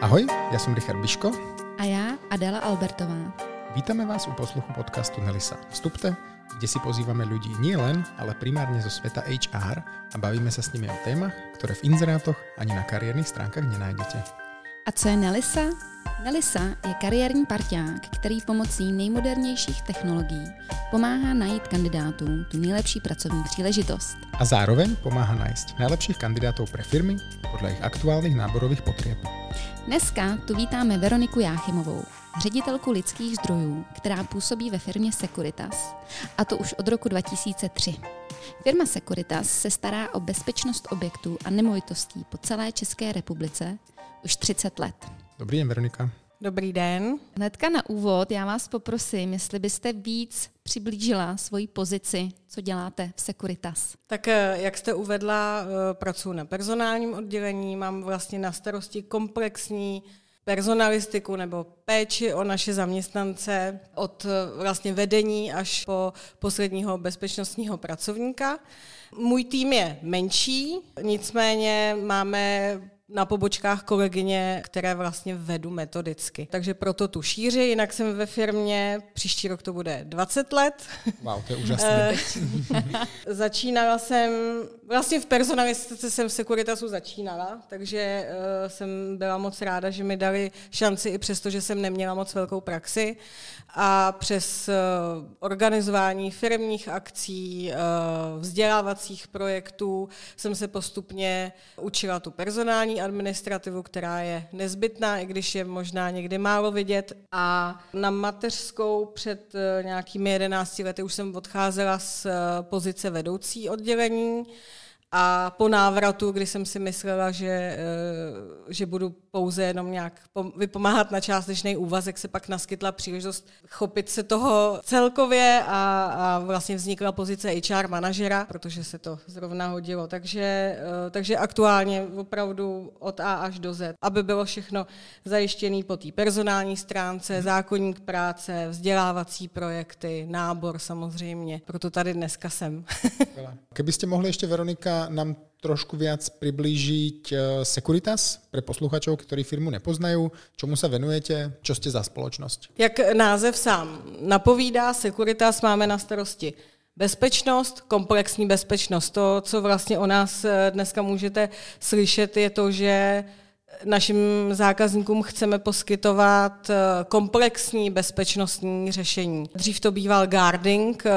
Ahoj, já jsem Richard Biško. A já Adela Albertová. Vítáme vás u posluchu podcastu Nelisa. Vstupte, kde si pozýváme ľudí nie len, ale primárne zo sveta HR a bavíme sa s nimi o témach, ktoré v inzerátoch ani na kariérnych stránkach nenájdete. A co je Nelisa? Nelisa je kariérní parťák, který pomocí nejmodernějších technologií pomáhá najít kandidátům tu nejlepší pracovní příležitost. A zároveň pomáha najít najlepších kandidátů pre firmy podle jejich aktuálních náborových potřeb. Dneska tu vítáme Veroniku Jáchymovou, ředitelku lidských zdrojů, která působí ve firmě Securitas, a to už od roku 2003. Firma Securitas se stará o bezpečnost objektů a nemovitostí po celé České republice už 30 let. Dobrý den, Veronika. Dobrý den. Hnedka na úvod já vás poprosím, jestli byste víc přiblížila svoji pozici, co děláte v Securitas. Tak eh, jak jste uvedla, eh, pracuji na personálním oddělení, mám vlastně na starosti komplexní personalistiku nebo péči o naše zaměstnance od eh, vlastně vedení až po posledního bezpečnostního pracovníka. Můj tým je menší, nicméně máme na pobočkách kolegyně, které vlastně vedu metodicky. Takže proto tu šíři, jinak jsem ve firmě, příští rok to bude 20 let. Wow, to je úžasné. začínala jsem, vlastně v personalistice jsem v Securitasu začínala, takže uh, jsem byla moc ráda, že mi dali šanci i přesto, že jsem neměla moc velkou praxi a přes uh, organizování firmních akcí, uh, vzdělávacích projektů jsem se postupně učila tu personální administrativu, která je nezbytná, i když je možná někdy málo vidět. A na mateřskou před eh, nějakými 11 lety už jsem odcházela z eh, pozice vedoucí oddělení a po návratu, kdy jsem si myslela, že, eh, že budu pouze jenom nějak vypomáhat na částečný úvazek, se pak naskytla příležitost chopit se toho celkově a, a vlastně vznikla pozice HR manažera, protože se to zrovna hodilo. Takže, eh, takže aktuálně opravdu od A až do Z, aby bylo všechno zajištěné po té personální stránce, zákonník práce, vzdělávací projekty, nábor samozřejmě. Proto tady dneska jsem. Kdybyste mohli ještě, Veronika, nám trošku viac priblížiť eh, Securitas pre posluchačov, ktorí firmu nepoznajú, čomu sa venujete, čo ste za spoločnosť? Jak název sám napovídá, Securitas máme na starosti bezpečnost, komplexní bezpečnost. To, co vlastně o nás eh, dneska můžete slyšet, je to, že našim zákazníkům chceme poskytovat eh, komplexní bezpečnostní řešení. Dřív to býval guarding, eh,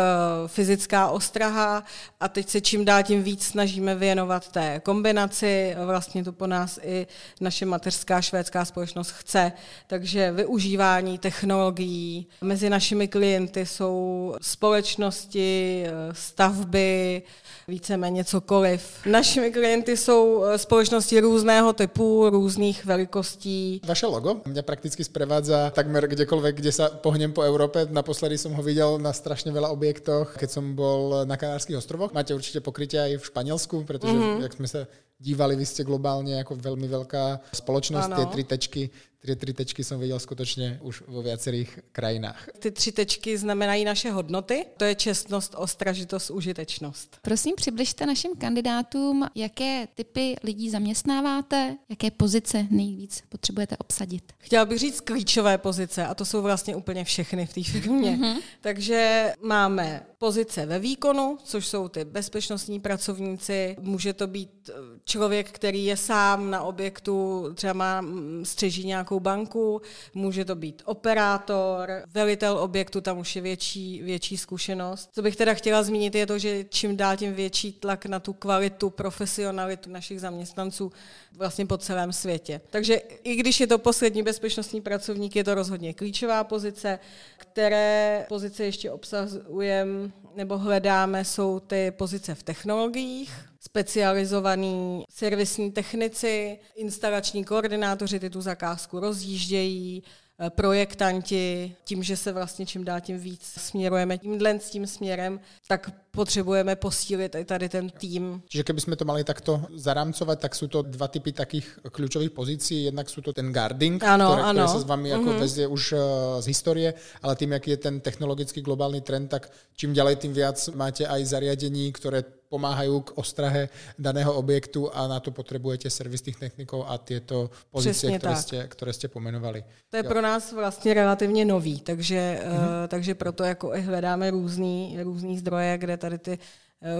fyzická ostraha a teď se čím dál tím víc snažíme věnovat té kombinaci. Vlastně to po nás i naše mateřská švédská společnost chce. Takže využívání technologií. Mezi našimi klienty jsou společnosti, eh, stavby, víceméně cokoliv. Našimi klienty jsou společnosti různého typu, různých velikostí. Vaše logo mě prakticky sprevádza takmer kdekoľvek, kde sa pohnem po Európe. Naposledy som ho viděl na strašně veľa objektoch, keď som bol na Kanárských ostrovoch. Máte určitě pokrytě i v Španělsku, protože mm -hmm. jak jsme se dívali, vy jste globálně jako velmi velká společnost, ano. ty tři tečky Ty tři tečky jsem viděl skutečně už vo viacerých krajinách. Ty tři tečky znamenají naše hodnoty. To je čestnost, ostražitost, užitečnost. Prosím, přibližte našim kandidátům, jaké typy lidí zaměstnáváte, jaké pozice nejvíc potřebujete obsadit. Chtěla bych říct klíčové pozice a to jsou vlastně úplně všechny v té firmě. Mm-hmm. Takže máme pozice ve výkonu, což jsou ty bezpečnostní pracovníci. Může to být člověk, který je sám na objektu, třeba má střeží nějakou banku, může to být operátor, velitel objektu, tam už je větší, větší zkušenost. Co bych teda chtěla zmínit je to, že čím dál tím větší tlak na tu kvalitu, profesionalitu našich zaměstnanců vlastně po celém světě. Takže i když je to poslední bezpečnostní pracovník, je to rozhodně klíčová pozice, které pozice ještě obsahujeme nebo hledáme, jsou ty pozice v technologiích, specializovaní servisní technici, instalační koordinátoři ty tu zakázku rozjíždějí, projektanti, tím, že se vlastně čím dál tím víc směrujeme tímhle s tím směrem, tak potřebujeme posílit i tady ten tým. Čiže keby jsme to mali takto zarámcovat, tak jsou to dva typy takých klíčových pozicí. Jednak jsou to ten guarding, ano, které, ano. které se s vámi jako mm-hmm. vezie už z historie, ale tím, jak je ten technologický globální trend, tak čím ďalej, tým viac máte aj zariadení, které pomáhají k ostrahe daného objektu a na to potřebujete servisních techniků a tyto pozice, které jste, které jste pomenovali. To je jo. pro nás vlastně relativně nový, takže, mm-hmm. uh, takže proto jako i hledáme různý, různý zdroje, kde tady ty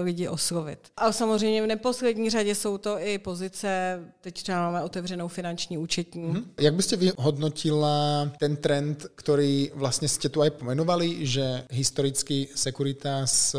lidi oslovit. A samozřejmě v neposlední řadě jsou to i pozice, teď třeba máme otevřenou finanční účetní. Hmm. Jak byste vyhodnotila ten trend, který vlastně jste tu aj pomenovali, že historicky Securitas eh,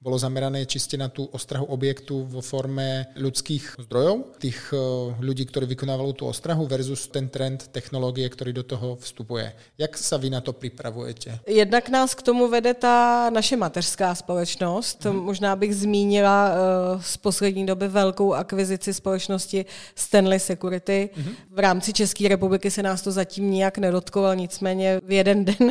bylo zamerané čistě na tu ostrahu objektu v formě lidských zdrojů, těch eh, lidí, kteří vykonávali tu ostrahu versus ten trend technologie, který do toho vstupuje. Jak se vy na to připravujete? Jednak nás k tomu vede ta naše mateřská společnost, hmm. možná bych zmínila uh, z poslední doby velkou akvizici společnosti Stanley Security. Mm-hmm. V rámci České republiky se nás to zatím nijak nedotklo, ale nicméně v jeden den uh,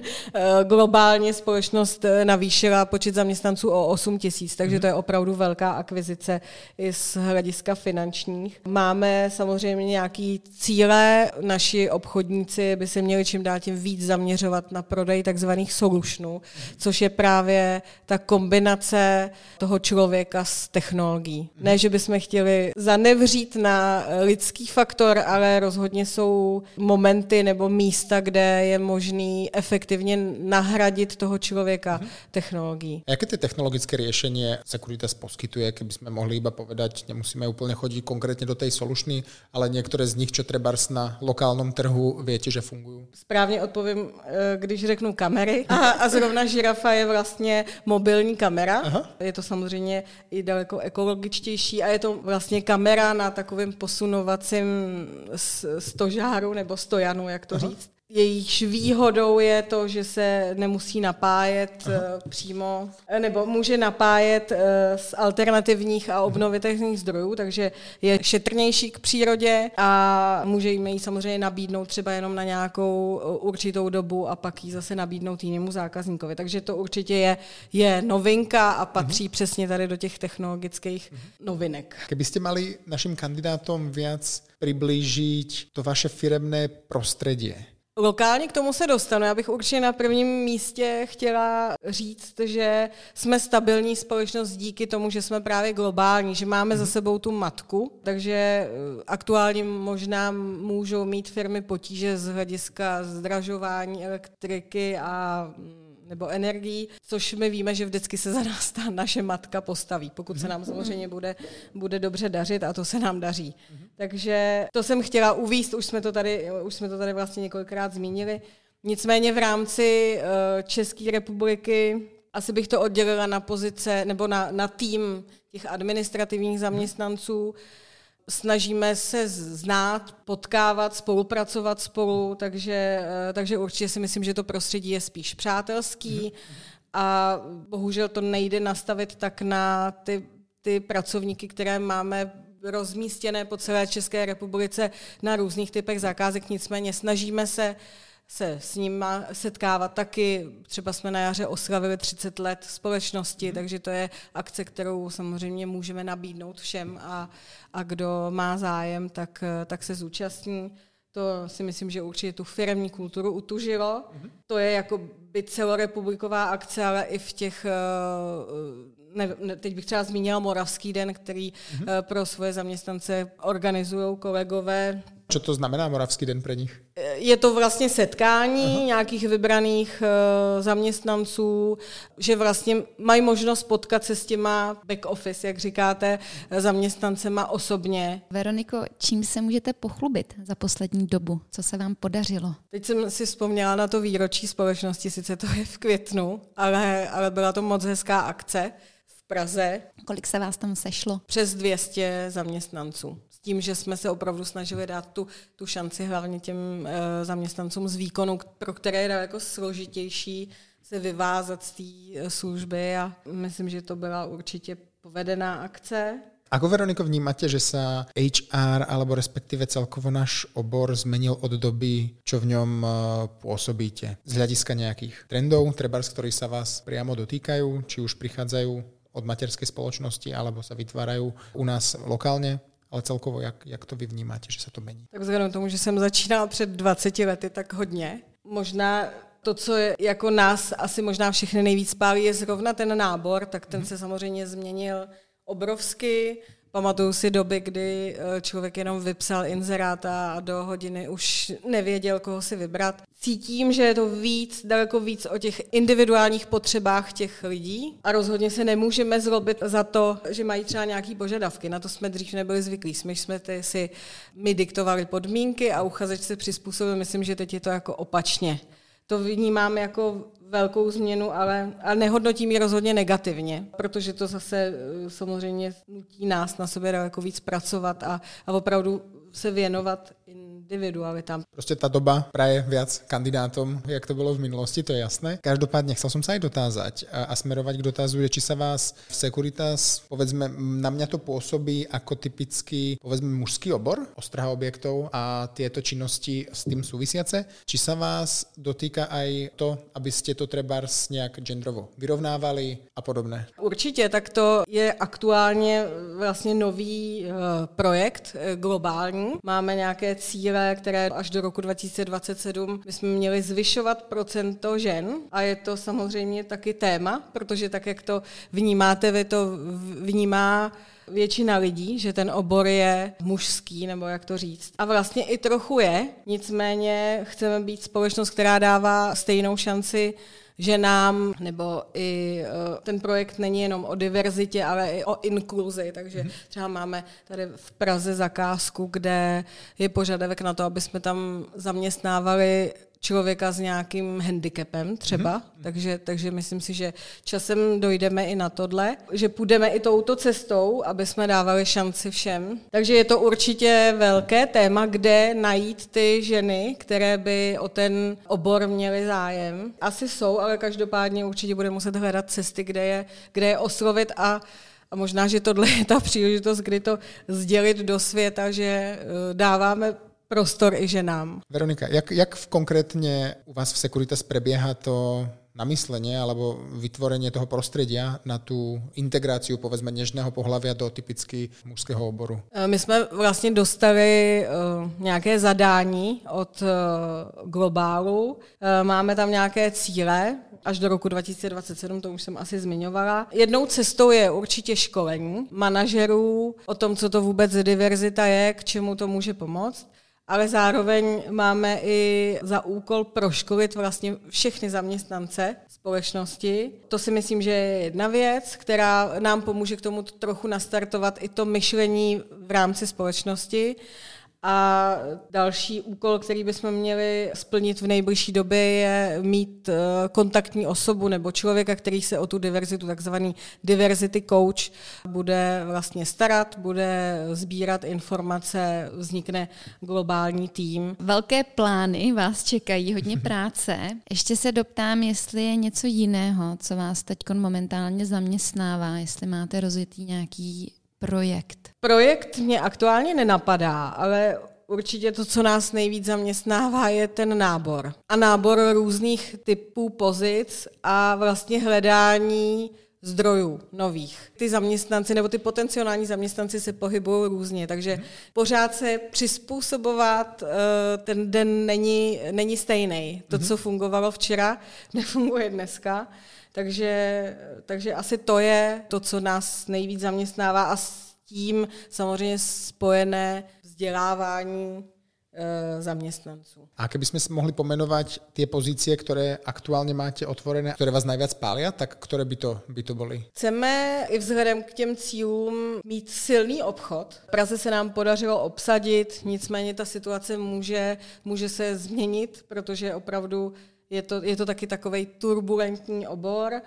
globálně společnost eh, navýšila počet zaměstnanců o 8 tisíc, takže mm-hmm. to je opravdu velká akvizice i z hlediska finančních. Máme samozřejmě nějaký cíle, naši obchodníci by se měli čím dál tím víc zaměřovat na prodej takzvaných solutionů, což je právě ta kombinace toho toho člověka s technologií. Ne, že bychom chtěli zanevřít na lidský faktor, ale rozhodně jsou momenty nebo místa, kde je možný efektivně nahradit toho člověka hmm. technologií. Jaké ty technologické řešení Securitas poskytuje, keby jsme mohli iba povedať, nemusíme úplně chodit konkrétně do té solušny, ale některé z nich, čo třeba na lokálnom trhu, víte, že fungují? Správně odpovím, eh, když řeknu kamery. A, a zrovna žirafa je vlastně mobilní kamera. Aha. Je to samozřejmě samozřejmě i daleko ekologičtější a je to vlastně kamera na takovém posunovacím stožáru nebo stojanu, jak to Aha. říct. Jejíž výhodou je to, že se nemusí napájet Aha. Eh, přímo, eh, nebo může napájet eh, z alternativních a obnovitelných zdrojů, takže je šetrnější k přírodě a může jí samozřejmě nabídnout třeba jenom na nějakou určitou dobu a pak ji zase nabídnout jinému zákazníkovi. Takže to určitě je, je novinka a patří uh-huh. přesně tady do těch technologických uh-huh. novinek. Kdybyste mali našim kandidátům víc přiblížit to vaše firemné prostředí, Lokálně k tomu se dostanu. Já bych určitě na prvním místě chtěla říct, že jsme stabilní společnost díky tomu, že jsme právě globální, že máme za mhm. sebou tu matku, takže eh, aktuálně možná můžou mít firmy potíže z hlediska zdražování elektriky a mm, nebo energií, což my víme, že vždycky se za nás ta naše matka postaví, pokud se nám samozřejmě bude, bude dobře dařit a to se nám daří. Takže to jsem chtěla uvíst, už jsme to tady, už jsme to tady vlastně několikrát zmínili. Nicméně v rámci uh, České republiky asi bych to oddělila na pozice nebo na, na tým těch administrativních zaměstnanců. Snažíme se znát, potkávat, spolupracovat spolu, takže, eh, takže určitě si myslím, že to prostředí je spíš přátelský. A bohužel to nejde nastavit tak na ty, ty pracovníky, které máme rozmístěné po celé České republice na různých typech zakázek, nicméně snažíme se se s ním setkávat taky. Třeba jsme na jaře oslavili 30 let společnosti, mm. takže to je akce, kterou samozřejmě můžeme nabídnout všem a, a kdo má zájem, tak, tak se zúčastní. To si myslím, že určitě tu firmní kulturu utužilo. Mm. To je jako by celorepubliková akce, ale i v těch ne, ne, teď bych třeba zmínila Moravský den, který mm-hmm. pro svoje zaměstnance organizují kolegové. Co to znamená Moravský den pro nich? Eh, je to vlastně setkání Aha. nějakých vybraných uh, zaměstnanců, že vlastně mají možnost potkat se s těma back office, jak říkáte, zaměstnancema osobně. Veroniko, čím se můžete pochlubit za poslední dobu? Co se vám podařilo? Teď jsem si vzpomněla na to výročí společnosti, sice to je v květnu, ale, ale byla to moc hezká akce. Praze. Kolik se vás tam sešlo? Přes 200 zaměstnanců. Tím, že jsme se opravdu snažili dát tu, tu šanci hlavně těm e, zaměstnancům z výkonu, pro které je daleko složitější se vyvázat z té eh, služby a myslím, že to byla určitě povedená akce. Ako Veroniko vnímate, že sa HR alebo respektíve celkovo náš obor zmenil od doby, čo v ňom eh, pôsobíte? Z hľadiska nejakých trendov, treba z ktorých sa vás priamo dotýkajú, či už prichádzajú od materskej spoločnosti, alebo sa vytvárajú u nás lokálne? Ale celkovo, jak, jak to vy vnímáte, že se to mení? Tak vzhledem tomu, že jsem začínala před 20 lety, tak hodně. Možná to, co je jako nás asi možná všechny nejvíc pálí, je zrovna ten nábor, tak ten mhm. se samozřejmě změnil obrovsky. Pamatuju si doby, kdy eh, člověk jenom vypsal inzeráta a do hodiny už nevěděl, koho si vybrat. Cítím, že je to víc, daleko víc o těch individuálních potřebách těch lidí a rozhodně se nemůžeme zlobit za to, že mají třeba nějaký požadavky. Na to jsme dřív nebyli zvyklí. Jsme, jsme ty si my diktovali podmínky a uchazeč se přizpůsobil. Myslím, že teď je to jako opačně. To vnímám jako velkou změnu, ale, ale nehodnotím ji rozhodně negativně, protože to zase eh, samozřejmě nutí nás na sobě daleko víc pracovat a, a opravdu se věnovat individualitám. Prostě ta doba praje viac kandidátom, jak to bylo v minulosti, to je jasné. Každopádně chcel som sa aj dotázať a, a smerovať k dotazu, že či sa vás v Securitas, povedzme, na mňa to pôsobí ako typický, povedzme, mužský obor, ostraha objektov a tieto činnosti s tým súvisiace. Či sa vás dotýka aj to, aby ste to trebárs nejak genderovo vyrovnávali a podobné? Určitě, tak to je aktuálně vlastně nový uh, projekt, uh, globální. Máme nějaké cíle, které až do roku 2027 bychom měli zvyšovat procento žen a je to samozřejmě taky téma, protože tak, jak to vnímáte, vy to vnímá většina lidí, že ten obor je mužský, nebo jak to říct. A vlastně i trochu je, nicméně chceme být společnost, která dává stejnou šanci ženám, nebo i eh, ten projekt není jenom o diverzitě, ale i o inkluzi, takže mhm. třeba máme tady v Praze zakázku, kde je požadavek na to, aby jsme tam zaměstnávali člověka s nějakým handicapem třeba, mm-hmm. takže, takže myslím si, že časem dojdeme i na tohle, že půjdeme i touto cestou, aby jsme dávali šanci všem. Takže je to určitě velké téma, kde najít ty ženy, které by o ten obor měly zájem. Asi jsou, ale každopádně určitě bude muset hledat cesty, kde je, kde je oslovit a a možná, že tohle je ta příležitost, kdy to sdělit do světa, že eh, dáváme prostor i ženám. Veronika, jak, jak konkrétně u vás v Securitas prebieha to namyslenie alebo vytvorenie toho prostredia na tu integráciu povedzme nežného pohlavia do typicky mužského oboru? Eh, my jsme vlastně dostali uh, nějaké zadání od uh, Globálu. Máme tam nějaké cíle až do roku 2027, to už jsem asi zmiňovala. Jednou cestou je určitě školení manažerů o tom, co to vůbec diverzita je, k čemu to může pomoct ale zároveň máme i za úkol proškolit vlastně všechny zaměstnance společnosti. To si myslím, že je jedna věc, která nám pomůže k tomu trochu nastartovat i to myšlení v rámci společnosti. A další úkol, který bychom měli splnit v nejbližší době, je mít eh, kontaktní osobu nebo člověka, který se o tu diverzitu, takzvaný diversity coach, bude vlastně starat, bude sbírat informace, vznikne globální tým. Velké plány vás čekají, hodně práce. Ještě se doptám, jestli je něco jiného, co vás teď momentálně zaměstnává, jestli máte rozjetý nějaký projekt? Projekt mě aktuálně nenapadá, ale určitě to, co nás nejvíc zaměstnává, je ten nábor. A nábor různých typů pozic a vlastně hledání zdrojů nových. Ty zaměstnanci nebo ty potenciální zaměstnanci se pohybují různě, takže pořád se přizpůsobovat, eh, ten den není, není stejný. To, mhm. co fungovalo včera, nefunguje dneska. Takže, takže asi to je to, co nás nejvíc zaměstnává a s tím samozřejmě spojené vzdělávání e, zaměstnanců. A kdybychom mohli pomenovat ty pozice, které aktuálně máte otvorené, které vás nejvíc pálí, tak které by to, by to byly? Chceme i vzhledem k těm cílům mít silný obchod. V Praze se nám podařilo obsadit, nicméně ta situace může, může se změnit, protože opravdu je to, je to taky takový turbulentní obor.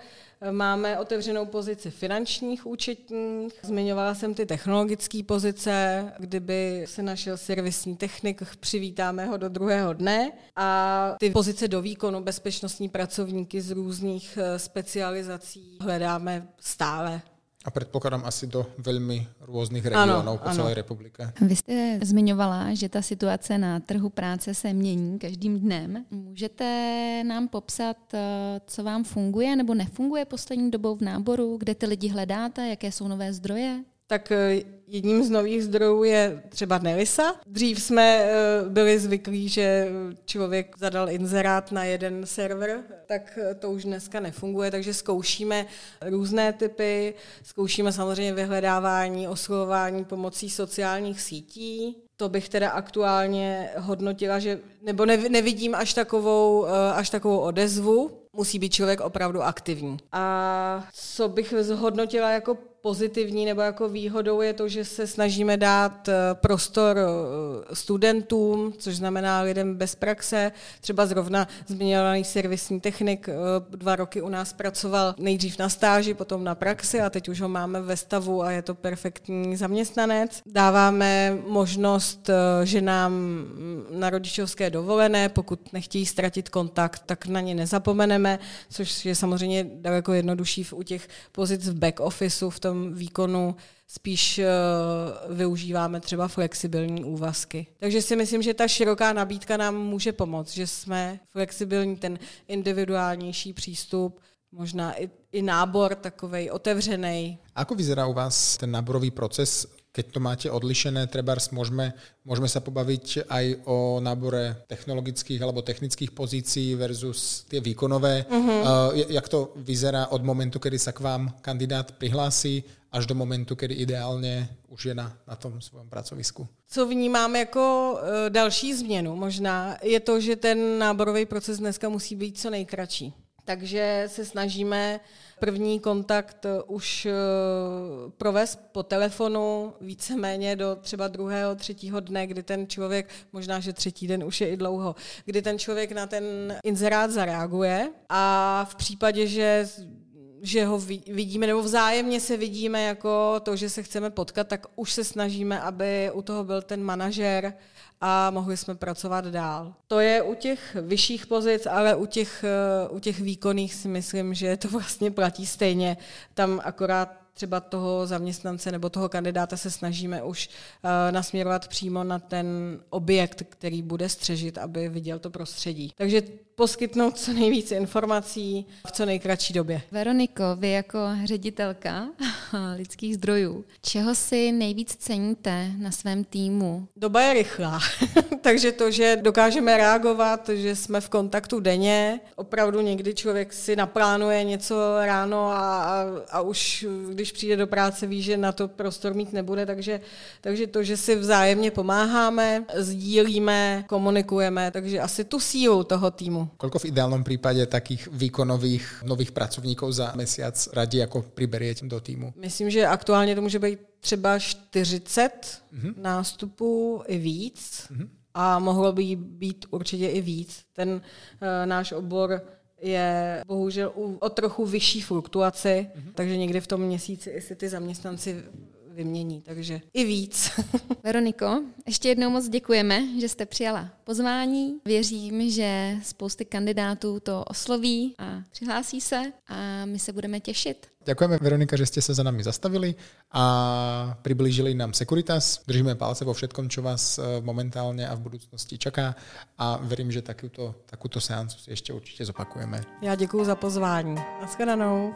Máme otevřenou pozici finančních účetních. Zmiňovala jsem ty technologické pozice. Kdyby se našel servisní technik, přivítáme ho do druhého dne. A ty pozice do výkonu bezpečnostní pracovníky z různých eh, specializací hledáme stále. A předpokládám asi do velmi různých regionů po ano. celé republice. Vy jste zmiňovala, že ta situace na trhu práce se mění každým dnem. Můžete nám popsat, eh, co vám funguje nebo nefunguje poslední dobou v náboru, kde ty lidi hledáte, jaké jsou nové zdroje? Tak eh, jedním z nových zdrojů je třeba Nelisa. Dřív jsme eh, byli zvyklí, že člověk zadal inzerát na jeden server, tak eh, to už dneska nefunguje, takže zkoušíme různé typy, zkoušíme samozřejmě vyhledávání, oslovování pomocí sociálních sítí. To bych teda aktuálně hodnotila, že nebo nevidím až takovou, až takovou odezvu. Musí být člověk opravdu aktivní. A co bych zhodnotila jako pozitivní nebo jako výhodou je to, že se snažíme dát eh, prostor eh, studentům, což znamená lidem bez praxe. Třeba zrovna zmiňovaný servisní technik eh, dva roky u nás pracoval nejdřív na stáži, potom na praxi a teď už ho máme ve stavu a je to perfektní zaměstnanec. Dáváme možnost ženám mm, na rodičovské dovolené, pokud nechtějí ztratit kontakt, tak na ně nezapomeneme, což je samozřejmě daleko jednodušší u těch pozic v back officeu, v tom tom výkonu spíš eh, využíváme třeba flexibilní úvazky. Takže si myslím, že ta široká nabídka nám může pomoct, že jsme flexibilní, ten individuálnější přístup, možná i, i nábor takovej otevřený. Ako vyzerá u vás ten náborový proces? Keď to máte odlišené, treba môžeme, môžeme sa pobaviť aj o nábore technologických alebo technických pozícií versus tie výkonové. Uh-huh. Uh, jak to vyzerá od momentu, kedy sa k vám kandidát prihlásí, až do momentu, kdy ideálně už je na, na tom svém pracovisku. Co vnímám jako uh, další změnu možná, je to, že ten náborový proces dneska musí být co nejkratší. Takže se snažíme první kontakt eh, už eh, provést po telefonu víceméně do třeba druhého, třetího dne, kdy ten člověk, možná, že třetí den už je i dlouho, kdy ten člověk na ten inzerát zareaguje. A v případě, že že ho vidíme, nebo vzájemně se vidíme jako to, že se chceme potkat, tak už se snažíme, aby u toho byl ten manažer, a mohli jsme pracovat dál. To je u těch vyšších pozic, ale u těch, eh, u těch výkonných si myslím, že to vlastně platí stejně. Tam akorát třeba toho zaměstnance nebo toho kandidáta se snažíme už uh, nasměrovat přímo na ten objekt, který bude střežit, aby viděl to prostředí. Takže poskytnout co nejvíce informací v co nejkratší době. Veroniko, vy jako ředitelka lidských zdrojů, čeho si nejvíc ceníte na svém týmu? Doba je rychlá, takže to, že dokážeme reagovat, že jsme v kontaktu denně, opravdu někdy člověk si naplánuje něco ráno a, a, a už když přijde do práce ví, že na to prostor mít nebude, takže, takže to, že si vzájemně pomáháme, sdílíme, komunikujeme, takže asi tu sílu toho týmu Koľko v ideálnom prípade takých výkonových nových pracovníků za mesiac radí jako priberiete do týmu? Myslím, že aktuálně to může být třeba 40 mm-hmm. nástupů i víc mm-hmm. a mohlo by být určitě i víc. Ten uh, náš obor je bohužel u, o trochu vyšší fluktuaci, mm-hmm. takže někdy v tom měsíci i si ty zaměstnanci vymění, takže i víc. Veroniko, ještě jednou moc děkujeme, že jste přijala pozvání. Věřím, že spousty kandidátů to osloví a přihlásí se a my se budeme těšit. Děkujeme, Veronika, že jste se za nami zastavili a přiblížili nám Securitas. Držíme palce vo všetkom, čo vás eh, momentálně a v budoucnosti čaká a verím, že takuto, takuto seancu si ještě určitě zopakujeme. Já děkuji za pozvání. Naschledanou.